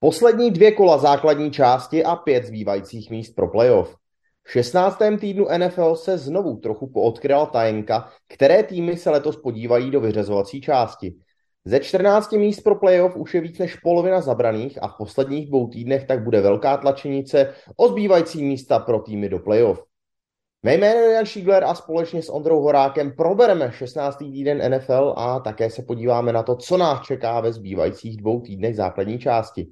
Poslední dvě kola základní části a pět zbývajících míst pro playoff. V 16. týdnu NFL se znovu trochu poodkryla tajenka, které týmy se letos podívají do vyřazovací části. Ze 14 míst pro playoff už je víc než polovina zabraných a v posledních dvou týdnech tak bude velká tlačenice o zbývající místa pro týmy do playoff. Mé jméno je Jan Šígler a společně s Ondrou Horákem probereme 16. týden NFL a také se podíváme na to, co nás čeká ve zbývajících dvou týdnech základní části.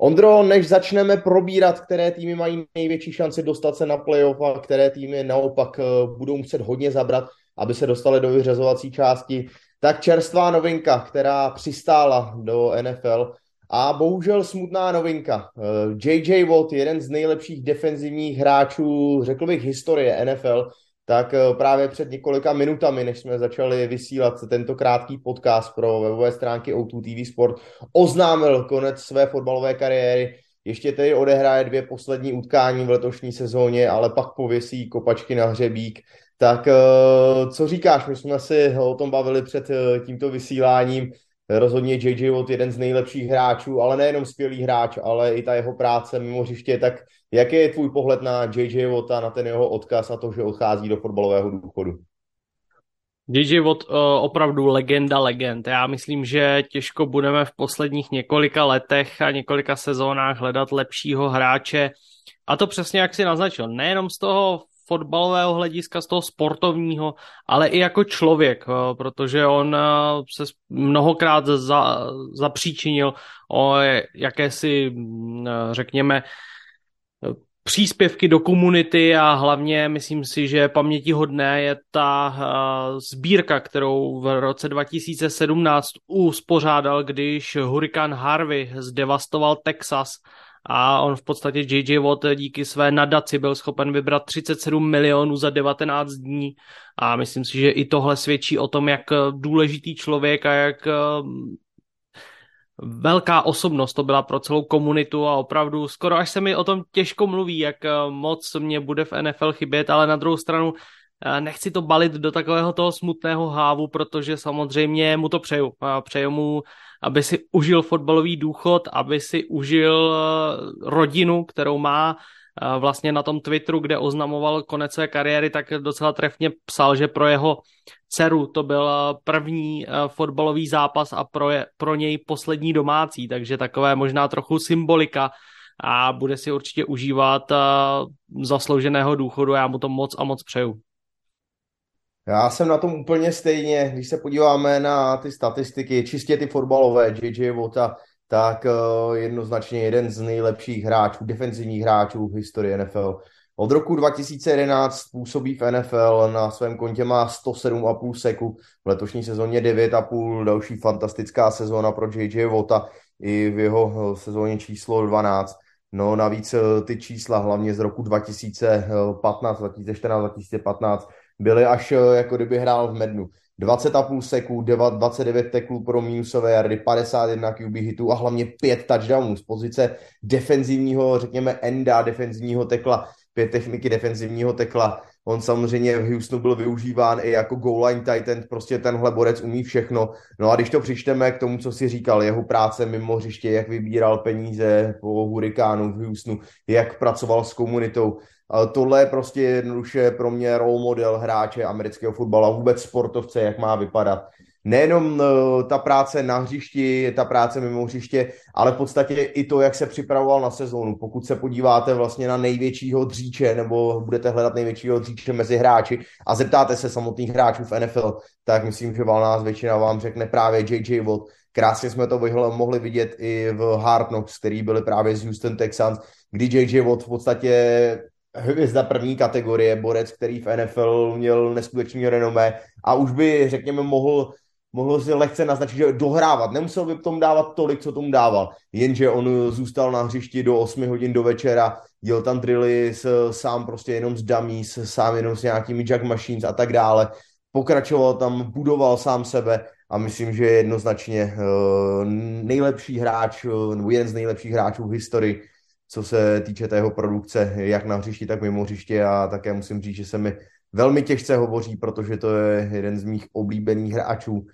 Ondro, než začneme probírat, které týmy mají největší šanci dostat se na playoff a které týmy naopak eh, budou muset hodně zabrat, aby se dostali do vyřazovací části, tak čerstvá novinka, která přistála do NFL a bohužel smutná novinka. J.J. Eh, Watt, jeden z nejlepších defenzivních hráčů, řekl bych, historie NFL, tak eh, právě před několika minutami, než jsme začali vysílat tento krátký podcast pro webové stránky O2 TV Sport, oznámil konec své fotbalové kariéry. Ještě tedy odehraje dvě poslední utkání v letošní sezóně, ale pak pověsí kopačky na hřebík. Tak eh, co říkáš? My jsme si o tom bavili před eh, tímto vysíláním. Rozhodně JJ Watt jeden z nejlepších hráčů, ale nejenom skvělý hráč, ale i ta jeho práce mimo hřiště. Tak jaký je tvůj pohled na JJ Watta, na ten jeho odkaz a to, že odchází do fotbalového důchodu? JJ Watt uh, opravdu legenda legend. Já myslím, že těžko budeme v posledních několika letech a několika sezónách hledat lepšího hráče. A to přesně jak si naznačil. Nejenom z toho fotbalového hlediska, z toho sportovního, ale i jako člověk, eh, protože on eh, se mnohokrát za, zapříčinil o jakési, mm, eh, řekněme, příspěvky do komunity a hlavně myslím si, že pamětihodné je ta sbírka, kterou v roce 2017 uspořádal, když hurikán Harvey zdevastoval Texas a on v podstatě JJ Watt díky své nadaci byl schopen vybrat 37 milionů za 19 dní. A myslím si, že i tohle svědčí o tom, jak důležitý člověk a jak eh, velká osobnost to byla pro celou komunitu a opravdu skoro až se mi o tom těžko mluví, jak eh, moc mě bude v NFL chybět, ale na druhou stranu eh, nechci to balit do takového toho smutného hávu, protože samozřejmě mu to přeju. Přeju mu aby si užil fotbalový důchod, aby si užil eh, rodinu, kterou má vlastně na tom Twitteru, kde oznamoval konec své kariéry, tak docela trefně psal, že pro jeho dceru to byl eh, první fotbalový zápas a pro, je, pro něj poslední domácí, takže takové možná trochu symbolika a bude si určitě užívat zaslouženého důchodu. Já mu to moc a moc přeju. Já jsem na tom úplně stejně, když se podíváme na ty statistiky, čistě ty fotbalové, JJ Vota, tak uh, jednoznačně jeden z nejlepších hráčů, defenzivních hráčů v historii NFL. Od roku 2011 působí v NFL, na svém kontě má 107,5 seku, v letošní sezóně 9,5, další fantastická sezóna pro JJ Vota i v jeho eh, sezóně číslo 12. No navíc eh, ty čísla, hlavně z roku 2015, 2014, 2015, byly až eh, jako kdyby hrál v mednu. 20,5 seků, 29 teklů pro minusové jardy, 51 QB hitů a hlavně 5 touchdownů z pozice defenzivního, řekněme, enda, defenzivního tekla, pět techniky defenzivního tekla. On samozřejmě v Houstonu byl využíván i jako goal line titan, prostě tenhle borec umí všechno. No a když to přičteme k tomu, co si říkal, jeho práce mimo hřiště, jak vybíral peníze po hurikánu v Houstonu, jak pracoval s komunitou, tohle je prostě jednoduše pro mě role model hráče amerického fotbalu a vůbec sportovce, jak má vypadat. Nejenom uh, ta práce na hřišti, ta práce mimo hřiště, ale v podstatě i to, jak se připravoval na sezónu. Pokud se podíváte vlastně na největšího dříče, nebo budete hledat největšího dříče mezi hráči a zeptáte se samotných hráčů v NFL, tak myslím, že vás většina vám řekne právě JJ Watt. Krásně jsme to mohli vidět i v Hard Knocks, který byli právě z Houston Texans, kdy JJ Watt v podstatě hvězda první kategorie, borec, který v NFL měl neskutečný renomé a už by, řekněme, mohl mohl si lehce naznačit, že dohrávat. Nemusel by tom dávat tolik, co tomu dával. Jenže on zůstal na hřišti do 8 hodin do večera, dělal tam drily s, sám prostě jenom s dummies, sám jenom s nějakými jack machines a tak dále. Pokračoval tam, budoval sám sebe a myslím, že je jednoznačně uh, nejlepší hráč, uh, nebo jeden z nejlepších hráčů v historii co se týče tého produkce, jak na hřišti, tak mimo hřiště a také musím říct, že se mi velmi těžce hovoří, protože to je jeden z mých oblíbených hráčů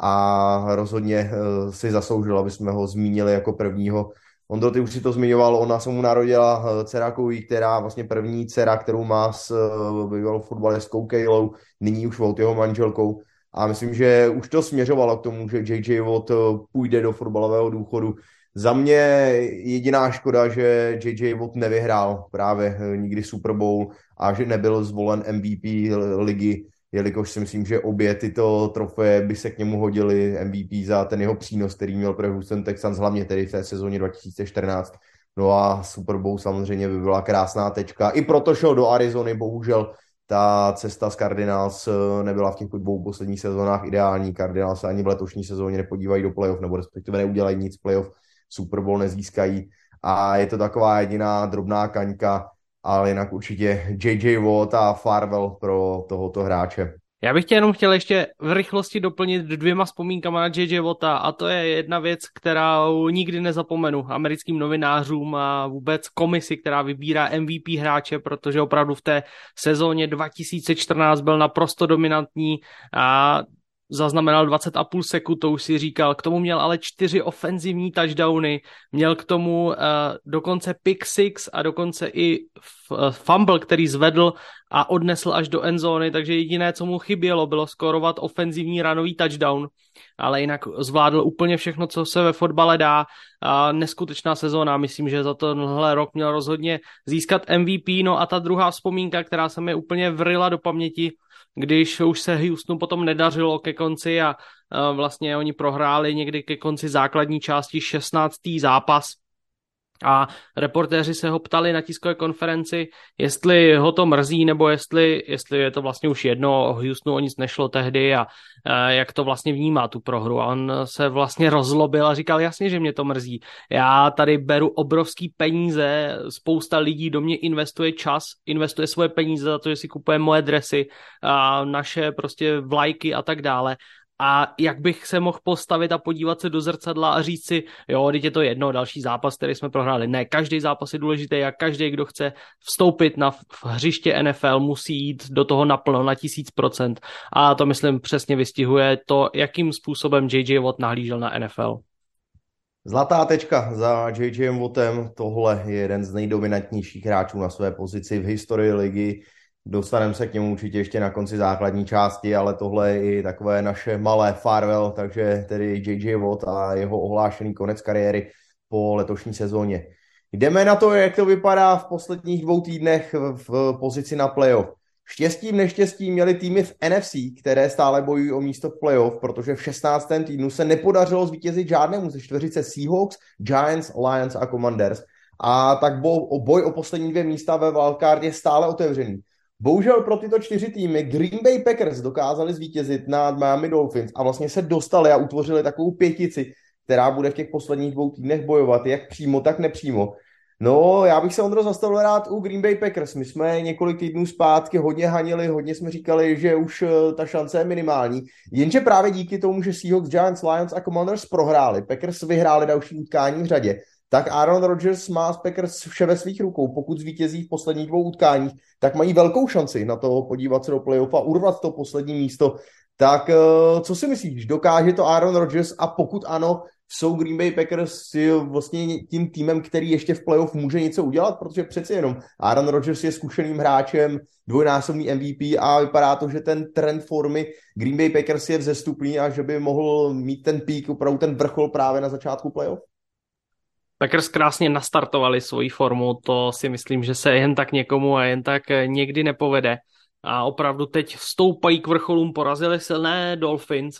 a rozhodně eh, si zasloužil, aby jsme ho zmínili jako prvního. Ondro, ty už si to zmiňoval, ona se mu narodila eh, dcera která vlastně první dcera, kterou má s eh, bývalou fotbalistkou Kejlou, nyní už Volt jeho manželkou. A myslím, že už to směřovalo k tomu, že JJ Watt půjde do fotbalového důchodu. Za mě jediná škoda, že JJ Watt nevyhrál právě nikdy Super Bowl a že nebyl zvolen MVP ligy jelikož si myslím, že obě tyto trofeje by se k němu hodily MVP za ten jeho přínos, který měl pro Houston Texans, hlavně tedy v té sezóně 2014. No a Super Bowl samozřejmě by byla krásná tečka. I proto šel do Arizony, bohužel ta cesta z Cardinals eh, nebyla v těch dvou posledních sezónách ideální. Cardinals ani v letošní sezóně nepodívají do playoff, nebo respektive neudělají nic playoff, Super Bowl nezískají. A je to taková jediná drobná kaňka, ale jinak určitě JJ Watt a Farwell pro tohoto hráče. Já bych tě jenom chtěl ještě v rychlosti doplnit dvěma vzpomínkama na JJ Vota a to je jedna věc, kterou nikdy nezapomenu americkým novinářům a vůbec komisi, která vybírá MVP hráče, protože opravdu v té sezóně 2014 byl naprosto dominantní a zaznamenal 20,5 sekund, to už si říkal. K tomu měl ale čtyři ofenzivní touchdowny, měl k tomu uh, dokonce pick six a dokonce i uh, fumble, který zvedl a odnesl až do endzóny, takže jediné, co mu chybělo, bylo skorovat ofenzivní ranový touchdown, ale jinak zvládl úplně všechno, co se ve fotbale dá. A neskutečná sezóna, myslím, že za tenhle rok měl rozhodně získat MVP, no a ta druhá vzpomínka, která se mi úplně vrila do paměti, když už se Houstonu potom nedařilo ke konci a vlastně oni prohráli někdy ke konci základní části 16. zápas a reportéři se ho ptali na tiskové konferenci, jestli ho to mrzí, nebo jestli, jestli je to vlastně už jedno, o Houstonu o nic nešlo tehdy a, a jak to vlastně vnímá tu prohru. A on se vlastně rozlobil a říkal, jasně, že mě to mrzí. Já tady beru obrovský peníze, spousta lidí do mě investuje čas, investuje svoje peníze za to, že si kupuje moje dresy, a naše prostě vlajky a tak dále a jak bych se mohl postavit a podívat se do zrcadla a říct si, jo, teď je to jedno, další zápas, který jsme prohráli. Ne, každý zápas je důležitý a každý, kdo chce vstoupit na hřiště NFL, musí jít do toho naplno na tisíc procent. A to, myslím, přesně vystihuje to, jakým způsobem JJ Watt nahlížel na NFL. Zlatá tečka za JJ Wattem. Tohle je jeden z nejdominantnějších hráčů na své pozici v historii ligy Dostaneme se k němu určitě ještě na konci základní části, ale tohle je i takové naše malé farewell, takže tedy JJ Watt a jeho ohlášený konec kariéry po letošní sezóně. Jdeme na to, jak to vypadá v posledních dvou týdnech v pozici na playoff. Štěstím, neštěstím měli týmy v NFC, které stále bojují o místo v playoff, protože v 16. týdnu se nepodařilo zvítězit žádnému ze čtveřice Seahawks, Giants, Lions a Commanders. A tak boj o poslední dvě místa ve je stále otevřený. Bohužel pro tyto čtyři týmy Green Bay Packers dokázali zvítězit nad Miami Dolphins a vlastně se dostali a utvořili takovou pětici, která bude v těch posledních dvou týdnech bojovat, jak přímo, tak nepřímo. No, já bych se Ondro zastavil rád u Green Bay Packers. My jsme několik týdnů zpátky hodně hanili, hodně jsme říkali, že už eh, ta šance je minimální. Jenže právě díky tomu, že Seahawks, Giants, Lions a Commanders prohráli, Packers vyhráli další utkání v řadě, tak Aaron Rodgers má z Packers vše ve svých rukou. Pokud zvítězí v posledních dvou utkáních, tak mají velkou šanci na to podívat se do playoff a urvat to poslední místo. Tak eh, co si myslíš, dokáže to Aaron Rodgers a pokud ano, jsou Green Bay Packers vlastně tím týmem, který ještě v playoff může něco udělat, protože přeci jenom Aaron Rodgers je zkušeným hráčem, dvojnásobný MVP a vypadá to, že ten trend formy Green Bay Packers je vzestupný a že by mohl mít ten pík, opravdu ten vrchol právě na začátku playoff? Packers krásně nastartovali svoji formu, to si myslím, že se jen tak někomu a jen tak někdy nepovede. A opravdu teď stoupají k vrcholům, porazili silné Dolphins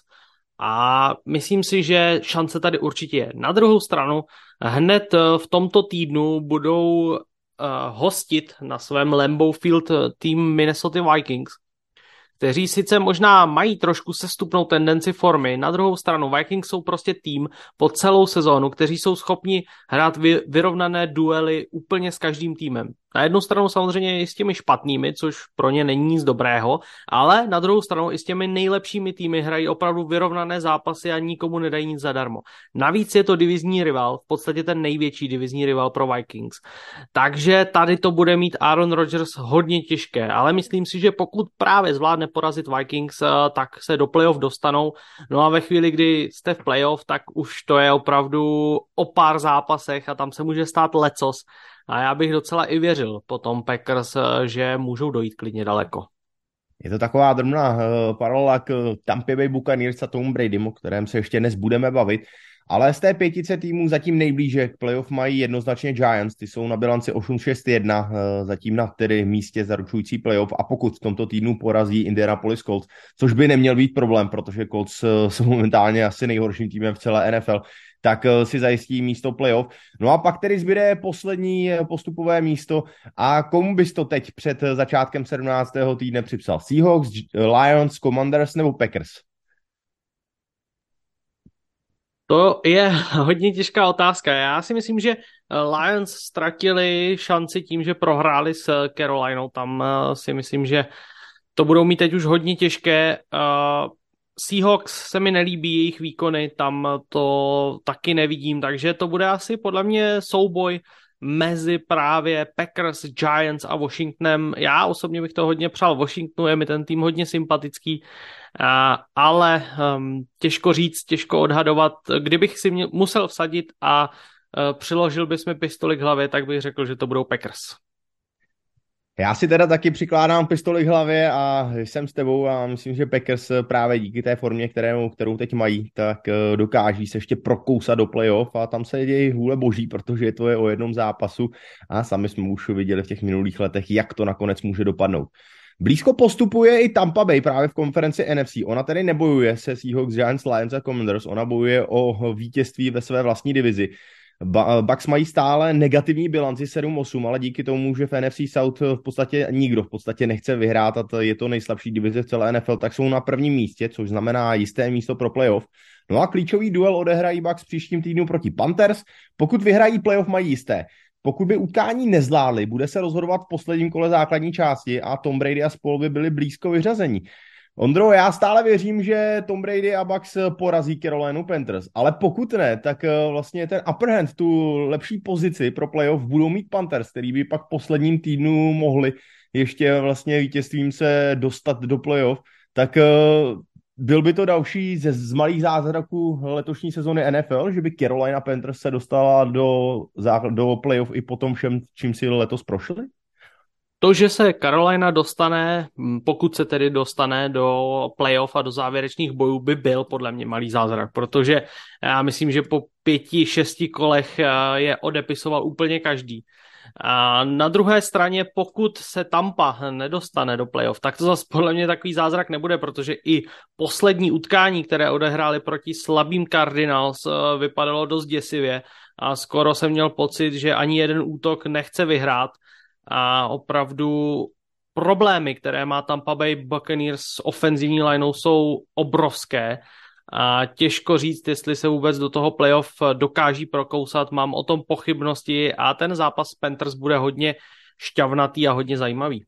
a myslím si, že šance tady určitě je. Na druhou stranu, hned v tomto týdnu budou uh, hostit na svém Lambeau Field tým Minnesota Vikings, kteří sice možná mají trošku sestupnou tendenci formy, na druhou stranu Vikings jsou prostě tým po celou sezónu, kteří jsou schopni hrát vyrovnané duely úplně s každým týmem. Na jednu stranu samozřejmě i s těmi špatnými, což pro ně není nic dobrého, ale na druhou stranu i s těmi nejlepšími týmy hrají opravdu vyrovnané zápasy a nikomu nedají nic zadarmo. Navíc je to divizní rival, v podstatě ten největší divizní rival pro Vikings. Takže tady to bude mít Aaron Rodgers hodně těžké, ale myslím si, že pokud právě zvládne porazit Vikings, eh, tak se do playoff dostanou. No a ve chvíli, kdy jste v playoff, tak už to je opravdu o pár zápasech a tam se může stát lecos. A já bych docela i věřil potom Packers, eh, že můžou dojít klidně daleko. Je to taková drobná uh, paralela k Tampa Bay Buccaneers a Tom Bradymu, o kterém se ještě dnes budeme bavit. Ale z té pětice týmů zatím nejblíže k playoff mají jednoznačně Giants, ty jsou na bilanci 8-6-1, eh, zatím na tedy místě zaručující playoff a pokud v tomto týdnu porazí Indianapolis Colts, což by neměl být problém, protože Colts jsou momentálně asi nejhorším týmem v celé NFL, tak eh, si zajistí místo playoff. No a pak tedy zbyde poslední eh, postupové místo a komu bys to teď před eh, začátkem 17. týdne připsal? Seahawks, Lions, Commanders nebo Packers? To je hodně těžká otázka. Já si myslím, že Lions ztratili šanci tím, že prohráli s Carolinou. Tam si myslím, že to budou mít teď už hodně těžké. Seahawks se mi nelíbí jejich výkony, tam to taky nevidím, takže to bude asi podle mě souboj mezi právě Packers, Giants a Washingtonem. Já osobně bych to hodně přál Washingtonu, je mi ten tým hodně sympatický, ale um, těžko říct, těžko odhadovat. Kdybych si musel vsadit a uh, přiložil bys mi pistoli k hlavě, tak bych řekl, že to budou Packers. Já si teda taky přikládám pistoli k hlavě a jsem s tebou a myslím, že Packers právě díky té formě, kterou, kterou teď mají, tak eh, dokáží se ještě prokousat do playoff a tam se dějí hůle boží, protože to je o jednom zápasu a sami jsme už viděli v těch minulých letech, jak to nakonec může dopadnout. Blízko postupuje i Tampa Bay právě v konferenci NFC. Ona tedy nebojuje se Seahawks, Giants, Lions a Commanders, ona bojuje o vítězství ve své vlastní divizi. Bucks mají stále negativní bilanci 7-8, ale díky tomu, že v NFC South v podstatě nikdo v podstatě nechce vyhrát a to je to nejslabší divize v celé NFL, tak jsou na prvním místě, což znamená jisté místo pro playoff. No a klíčový duel odehrají Bucks příštím týdnu proti Panthers. Pokud vyhrají playoff, mají jisté. Pokud by utkání nezvládli, bude se rozhodovat v posledním kole základní části a Tom Brady a spol by byli blízko vyřazení. Ondro, já stále věřím, že Tom Brady a Bucks porazí Carolina Panthers, ale pokud ne, tak eh, vlastně ten upper hand, tu lepší pozici pro playoff budou mít Panthers, který by pak posledním týdnu mohli ještě vlastně vítězstvím se dostat do playoff, tak eh, byl by to další ze, z malých zázraků letošní sezony NFL, že by Carolina Panthers se dostala do, do playoff i po tom všem, čím si letos prošli? To, že se Carolina dostane, pokud se tedy dostane do playoff a do závěrečných bojů, by byl podle mě malý zázrak, protože já myslím, že po pěti, šesti kolech eh, je odepisoval úplně každý. A na druhé straně, pokud se Tampa nedostane do playoff, tak to zase podle mě takový zázrak nebude, protože i poslední utkání, které odehráli proti slabým Cardinals, eh, vypadalo dost děsivě a skoro jsem měl pocit, že ani jeden útok nechce vyhrát a opravdu problémy, které má Tampa Bay Buccaneers s ofenzivní lineou, jsou obrovské a těžko říct, jestli se vůbec do toho playoff dokáží prokousat. Mám o tom pochybnosti a ten zápas Panthers bude hodně šťavnatý a hodně zajímavý.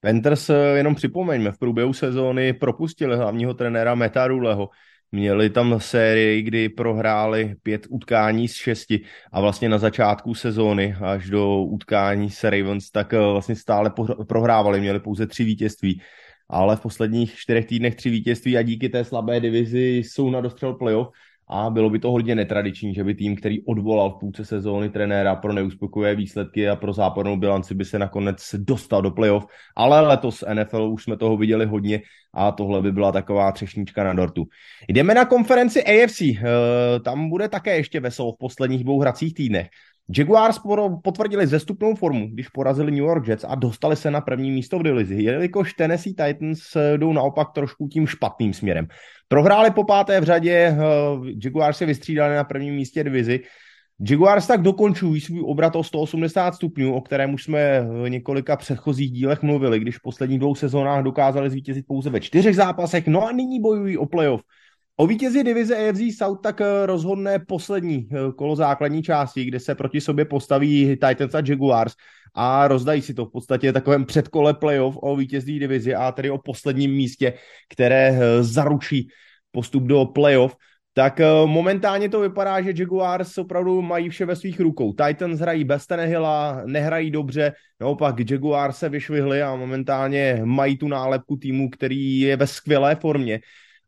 Panthers, jenom připomeňme, v průběhu sezóny propustili hlavního trenéra Meta Ruleho, Měli tam sérii, kdy prohráli pět utkání z šesti a vlastně na začátku sezóny až do utkání s Ravens, tak eh, vlastně stále prohrávali, měli pouze tři vítězství. Ale v posledních čtyřech týdnech tři vítězství a díky té slabé divizi jsou na dostřel playoff a bylo by to hodně netradiční, že by tým, který odvolal v půlce sezóny trenéra pro neuspokojivé výsledky a pro zápornou bilanci by se nakonec dostal do playoff, ale letos NFL už jsme toho viděli hodně a tohle by byla taková třešnička na dortu. Jdeme na konferenci AFC, eh, tam bude také ještě veselo v posledních dvou hracích týdnech. Jaguars potvrdili zestupnou formu, když porazili New York Jets a dostali se na první místo v divizi, jelikož Tennessee Titans eh, jdou naopak trošku tím špatným směrem. Prohráli po páté v řadě, eh, Jaguars se vystřídali na prvním místě divizi. Jaguars tak dokončují svůj obrat o 180 stupňů, o kterém už jsme v několika předchozích dílech mluvili, když v posledních dvou sezónách dokázali zvítězit pouze ve čtyřech zápasech, no a nyní bojují o playoff. O vítězi divize AFC South tak eh, rozhodne poslední eh, kolo základní části, kde se proti sobě postaví Titans a Jaguars a rozdají si to v podstatě takovém předkole playoff o vítězí divizi a tedy o posledním místě, které eh, zaručí postup do playoff. Tak momentálně to vypadá, že Jaguars opravdu mají vše ve svých rukou. Titans hrají bez Tenehilla, nehrají dobře, naopak Jaguars se vyšvihli a momentálně mají tu nálepku týmu, který je ve skvělé formě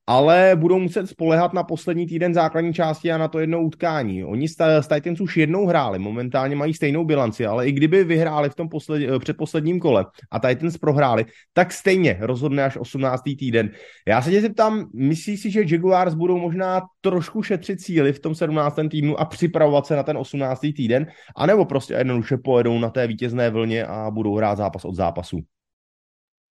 ale budou muset spolehat na poslední týden základní části a na to jedno utkání. Oni s Titans už jednou hráli, momentálně mají stejnou bilanci, ale i kdyby vyhráli v tom posled, eh, předposledním kole a Titans prohráli, tak stejně rozhodne až 18. týden. Já se tě zeptám, myslíš si, že Jaguars budou možná trošku šetřit síly v tom 17. týdnu a připravovat se na ten 18. týden, anebo prostě jednoduše pojedou na té vítězné vlně a budou hrát zápas od zápasu?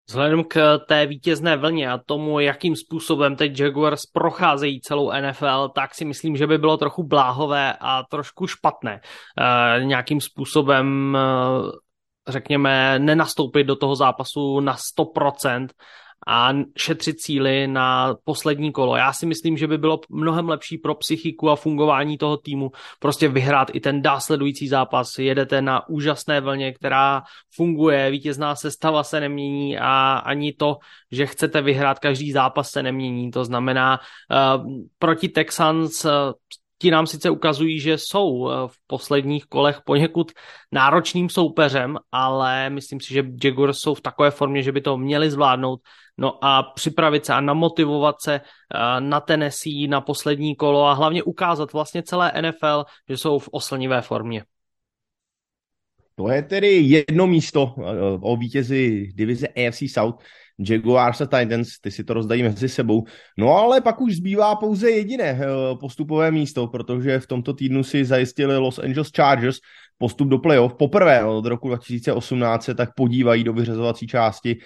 Vzhledem k té vítězné vlně a tomu, jakým způsobem teď Jaguars procházejí celou NFL, tak si myslím, že by bylo trochu bláhové a trošku špatné e, nějakým způsobem, e, řekněme, nenastoupit do toho zápasu na 100%, a šetřit síly na poslední kolo. Já si myslím, že by bylo mnohem lepší pro psychiku a fungování toho týmu prostě vyhrát i ten následující zápas. Jedete na úžasné vlně, která funguje, vítězná sestava se nemění a ani to, že chcete vyhrát každý zápas se nemění. To znamená, uh, proti Texans uh, ti nám sice ukazují, že jsou eh, v posledních kolech poněkud náročným soupeřem, ale myslím si, že Jaguars jsou v takové formě, že by to měli zvládnout. No a připravit se a namotivovat se eh, na Tennessee, na poslední kolo a hlavně ukázat vlastně celé NFL, že jsou v oslnivé formě. To je tedy jedno místo eh, o vítězi divize AFC South. Jaguars a Titans, ty si to rozdají mezi sebou. No ale pak už zbývá pouze jediné eh, postupové místo, protože v tomto týdnu si zajistili Los Angeles Chargers postup do playoff. Poprvé od roku 2018 se tak podívají do vyřazovací části.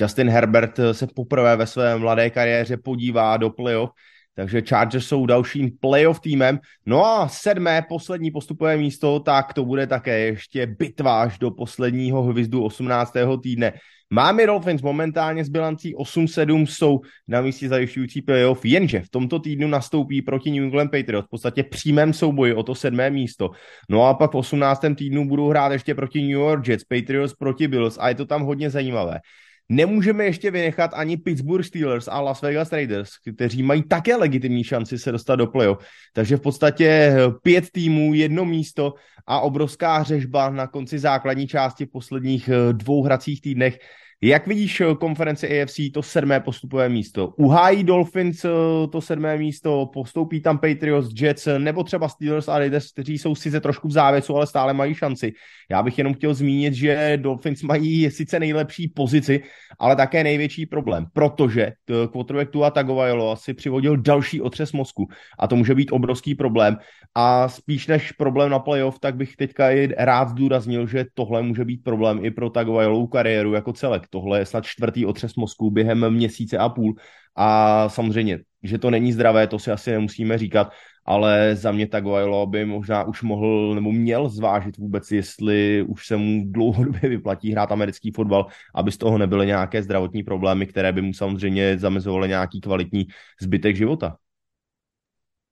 Justin Herbert se poprvé ve své mladé kariéře podívá do playoff takže Chargers jsou dalším playoff týmem. No a sedmé, poslední postupové místo, tak to bude také ještě bitva až do posledního hvizdu 18. týdne. Máme Dolphins momentálně s bilancí 8-7 jsou na místě zajišťující playoff, jenže v tomto týdnu nastoupí proti New England Patriots v podstatě přímém souboji o to sedmé místo. No a pak v 18. týdnu budou hrát ještě proti New York Jets, Patriots proti Bills a je to tam hodně zajímavé. Nemůžeme ještě vynechat ani Pittsburgh Steelers a Las Vegas Raiders, kteří mají také legitimní šanci se dostat do playoff. Takže v podstatě pět týmů, jedno místo a obrovská řežba na konci základní části v posledních dvou hracích týdnech. Jak vidíš eh, konferenci AFC to sedmé postupové místo? Uhájí Dolphins eh, to sedmé místo, postoupí tam Patriots, Jets eh, nebo třeba Steelers a Raiders, kteří jsou sice trošku v závěsu, ale stále mají šanci. Já bych jenom chtěl zmínit, že Dolphins mají sice nejlepší pozici, ale také největší problém, protože quarterback Tua Tagovailoa si přivodil další otřes mozku a to může být obrovský problém a spíš než problém na playoff, tak bych teďka i rád zdůraznil, že tohle může být problém i pro Tagovailovu kariéru jako celek Tohle je snad čtvrtý otřes mozku během měsíce a půl. A samozřejmě, že to není zdravé, to si asi nemusíme říkat, ale za mě Tagovailoa by možná už mohl nebo měl zvážit vůbec, jestli už se mu dlouhodobě vyplatí hrát americký fotbal, aby z toho nebyly nějaké zdravotní problémy, které by mu samozřejmě zamezovaly nějaký kvalitní zbytek života.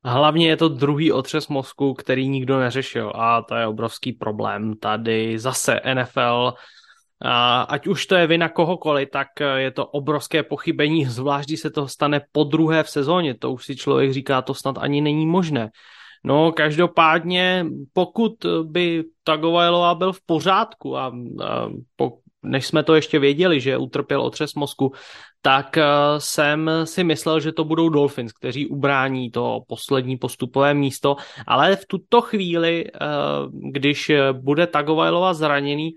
Hlavně je to druhý otřes mozku, který nikdo neřešil a to je obrovský problém. Tady zase NFL ať už to je vina kohokoliv, tak je to obrovské pochybení, zvlášť když se to stane po druhé v sezóně. To už si člověk říká, to snad ani není možné. No, každopádně, pokud by Tagovailoa byl v pořádku a, a po, než jsme to ještě věděli, že utrpěl otřes mozku, tak jsem si myslel, že to budou Dolphins, kteří ubrání to poslední postupové místo, ale v tuto chvíli, když bude Tagovailova zraněný,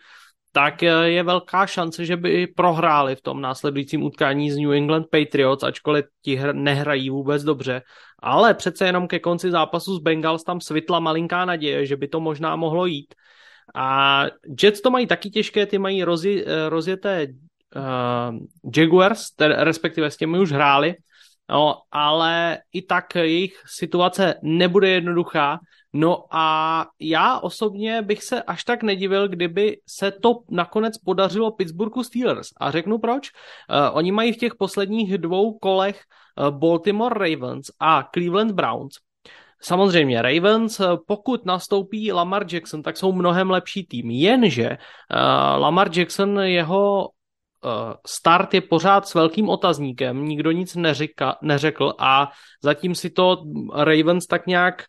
tak eh, je velká šance, že by prohráli v tom následujícím utkání z New England Patriots, ačkoliv ti nehrají vůbec dobře. Ale přece jenom ke konci zápasu s Bengals tam svitla malinká naděje, že by to možná mohlo jít. A Jets to mají taky těžké, ty mají rozje, eh, rozjeté uh, Jaguars, ter, respektive s těmi už hráli, no, ale i tak jejich situace nebude jednoduchá. No a já osobně bych se až tak nedivil, kdyby se to nakonec podařilo Pittsburghu Steelers. A řeknu proč. Uh, oni mají v těch posledních dvou kolech uh, Baltimore Ravens a Cleveland Browns. Samozřejmě Ravens, pokud nastoupí Lamar Jackson, tak jsou mnohem lepší tým. Jenže uh, Lamar Jackson, jeho start je pořád s velkým otazníkem, nikdo nic neřika, neřekl a zatím si to Ravens tak nějak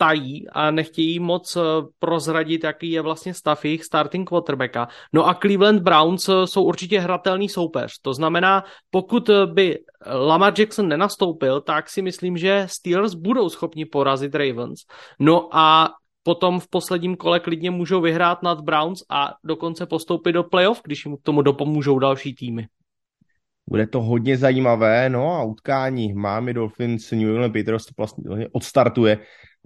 tají a nechtějí moc eh, prozradit, jaký je vlastně stav jejich starting quarterbacka. No a Cleveland Browns eh, jsou určitě hratelný soupeř. To znamená, pokud eh, by Lamar Jackson nenastoupil, tak si myslím, že Steelers budou schopni porazit Ravens. No a potom v posledním kole klidně můžou vyhrát nad Browns a dokonce postoupit do playoff, když jim k tomu dopomůžou další týmy. Bude to hodně zajímavé, no a utkání Miami Dolphins New England Patriots to vlastně odstartuje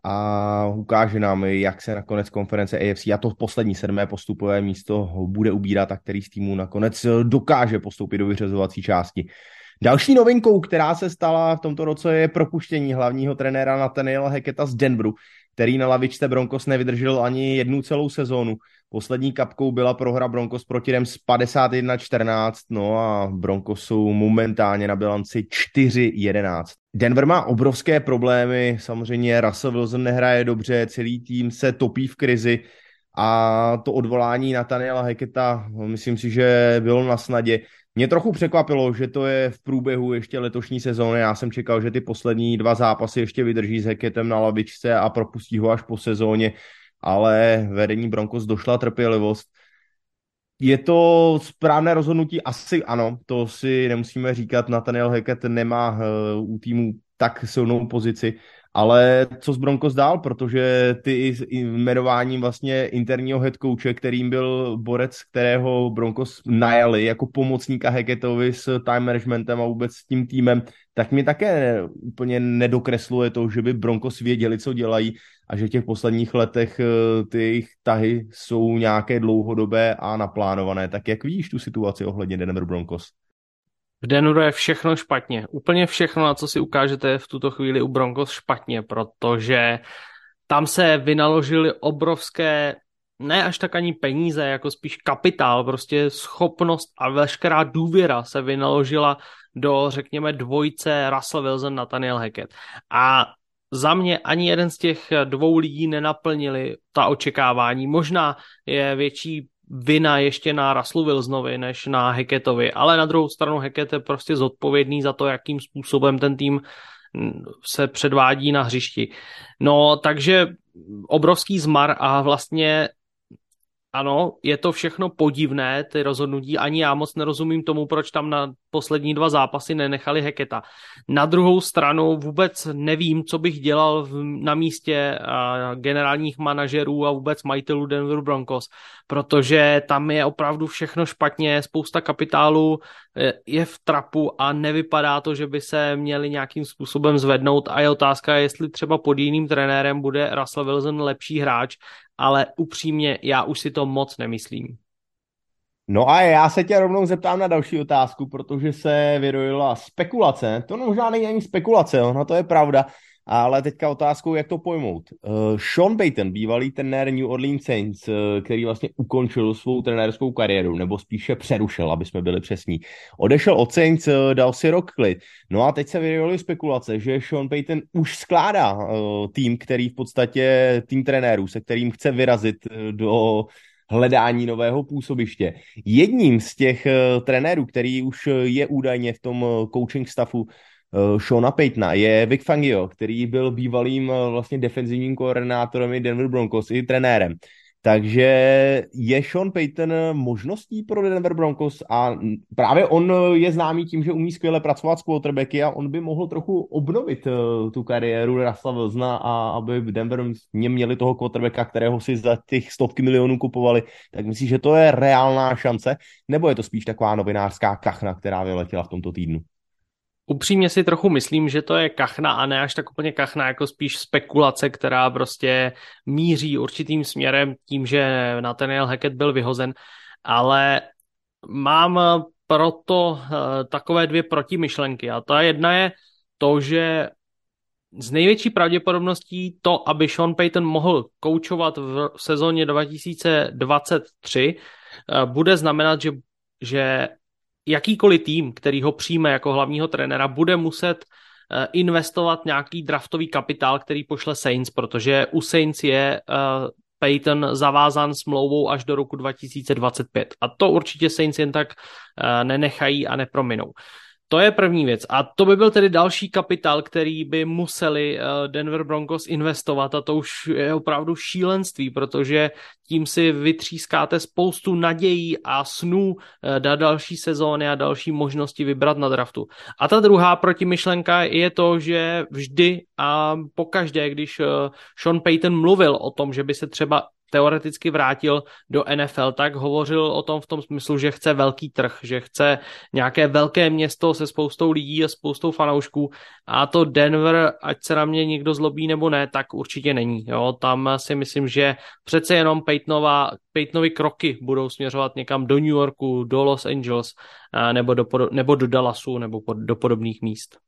a ukáže nám, jak se nakonec konference AFC a to poslední sedmé postupové místo bude ubírat a který z týmů nakonec dokáže postoupit do vyřazovací části. Další novinkou, která se stala v tomto roce, je propuštění hlavního trenéra Nathaniela Heketa z Denveru, který na lavičce Broncos nevydržel ani jednu celou sezónu. Poslední kapkou byla prohra Broncos proti Rams 51-14, no a Broncos jsou momentálně na bilanci 4-11. Denver má obrovské problémy, samozřejmě Russell Wilson nehraje dobře, celý tým se topí v krizi a to odvolání Nathaniela Heketa, myslím si, že bylo na snadě. Mě trochu překvapilo, že to je v průběhu ještě letošní sezóny. Já jsem čekal, že ty poslední dva zápasy ještě vydrží s Heketem na lavičce a propustí ho až po sezóně, ale vedení Broncos došla trpělivost. Je to správné rozhodnutí? Asi ano, to si nemusíme říkat. Nathaniel Hackett nemá eh, u týmu tak silnou pozici, ale co z Broncos dál, protože ty jmenováním vlastně interního head coache, kterým byl borec, kterého Broncos najali jako pomocníka Hackettovi s time managementem a vůbec s tím týmem, tak mi také úplně nedokresluje to, že by Broncos věděli, co dělají a že v těch posledních letech eh, ty jejich tahy jsou nějaké dlouhodobé a naplánované. Tak jak vidíš tu situaci ohledně Denver Broncos? V Denveru je všechno špatně. Úplně všechno, na co si ukážete v tuto chvíli u Broncos špatně, protože tam se vynaložily obrovské, ne až tak ani peníze, jako spíš kapitál, prostě schopnost a veškerá důvěra se vynaložila do, řekněme, dvojce Russell Wilson, Nathaniel Hackett. A za mě ani jeden z těch dvou lidí nenaplnili ta očekávání. Možná je větší vina ještě na Russellu Wilsonovi než na Hackettovi, ale na druhou stranu Hackett je prostě zodpovědný za to, jakým způsobem ten tým se předvádí na hřišti. No, takže obrovský zmar a vlastně ano, je to všechno podivné, ty rozhodnutí, ani já moc nerozumím tomu, proč tam na poslední dva zápasy nenechali Heketa. Na druhou stranu vůbec nevím, co bych dělal na místě generálních manažerů a vůbec majitelů Denver Broncos, protože tam je opravdu všechno špatně, spousta kapitálu e, je v trapu a nevypadá to, že by se měli nějakým způsobem zvednout a je otázka, jestli třeba pod jiným trenérem bude Russell Wilson lepší hráč, ale upřímně já už si to moc nemyslím. No a já se tě rovnou zeptám na další otázku, protože se vyrojila spekulace. To možná není ani spekulace, ono to je pravda, ale teďka otázkou, jak to pojmout. Uh, Sean Payton, bývalý trenér New Orleans Saints, uh, který vlastně ukončil svou trenérskou kariéru, nebo spíše přerušil, aby jsme byli přesní. Odešel od Saints, uh, dal si rok klid. No a teď se vyrojily spekulace, že Sean Payton už skládá uh, tým, který v podstatě tým trenérů, se kterým chce vyrazit do hledání nového působiště. Jedním z těch uh, trenérů, který už je údajně v tom uh, coaching staffu, uh, Shona Paytona je Vic Fangio, který byl bývalým vlastně defenzivním koordinátorem Denver Broncos i trenérem. Takže je Sean Payton možností pro Denver Broncos? A právě on je známý tím, že umí skvěle pracovat s quarterbacky a on by mohl trochu obnovit uh, tu kariéru Russella Wilsona a aby v Denver měli toho quarterbacka, kterého si za těch stovky milionů kupovali, tak myslíš, že to je reálná šance, nebo je to spíš taková novinářská kachna, která vyletěla v tomto týdnu? Upřímně si trochu myslím, že to je kachna a ne až tak úplně kachna, jako spíš spekulace, která prostě míří určitým směrem tím, že Nathaniel Hackett byl vyhozen, ale mám proto uh, takové dvě protimyšlenky a ta jedna je to, že z největší pravděpodobností to, aby Sean Payton mohl koučovat v sezóně 2023, eh, bude znamenat, že, že jakýkoliv tým, který ho přijme jako hlavního trenéra, bude muset eh, investovat nějaký draftový kapitál, který pošle Saints, protože u Saints je uh, Payton zavázán smlouvou až do roku 2025. A to určitě Saints jen tak uh, nenechají a neprominou. To je první věc. A to by byl tedy další kapitál, který by museli eh, Denver Broncos investovat a to už je opravdu šílenství, protože tím si vytřískáte spoustu nadějí a snů na eh, další sezóny a další možnosti vybrat na draftu. A ta druhá protimyšlenka je to, že vždy a pokaždé, když eh, Sean Payton mluvil o tom, že by se třeba teoreticky vrátil do NFL, tak hovořil o tom v tom smyslu, že chce velký trh, že chce nějaké velké město se spoustou lidí a spoustou fanoušků a to Denver, ať se na mě někdo zlobí nebo ne, tak určitě není. Jo? Tam si myslím, že přece jenom Peytonova, Peytonovi kroky budou směřovat někam do New Yorku, do Los Angeles nebo do, nebo do Dallasu nebo do podobných míst.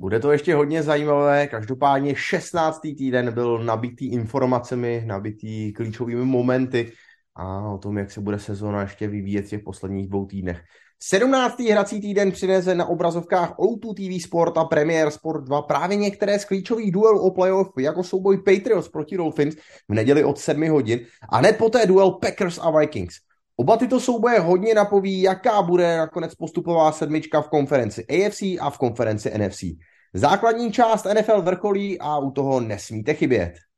Bude to ještě hodně zajímavé, každopádně 16. týden byl nabitý informacemi, nabitý klíčovými momenty a o tom, jak se bude sezóna ještě vyvíjet v těch posledních dvou týdnech. 17. hrací týden přinese na obrazovkách O2 TV Sport a Premier Sport 2 právě některé z klíčových duelů o playoff, jako souboj Patriots proti Dolphins v neděli od 7 hodin a hned poté duel Packers a Vikings. Oba tyto souboje hodně napoví, jaká bude nakonec postupová sedmička v konferenci AFC a v konferenci NFC. Základní část NFL vrcholí a u toho nesmíte chybět.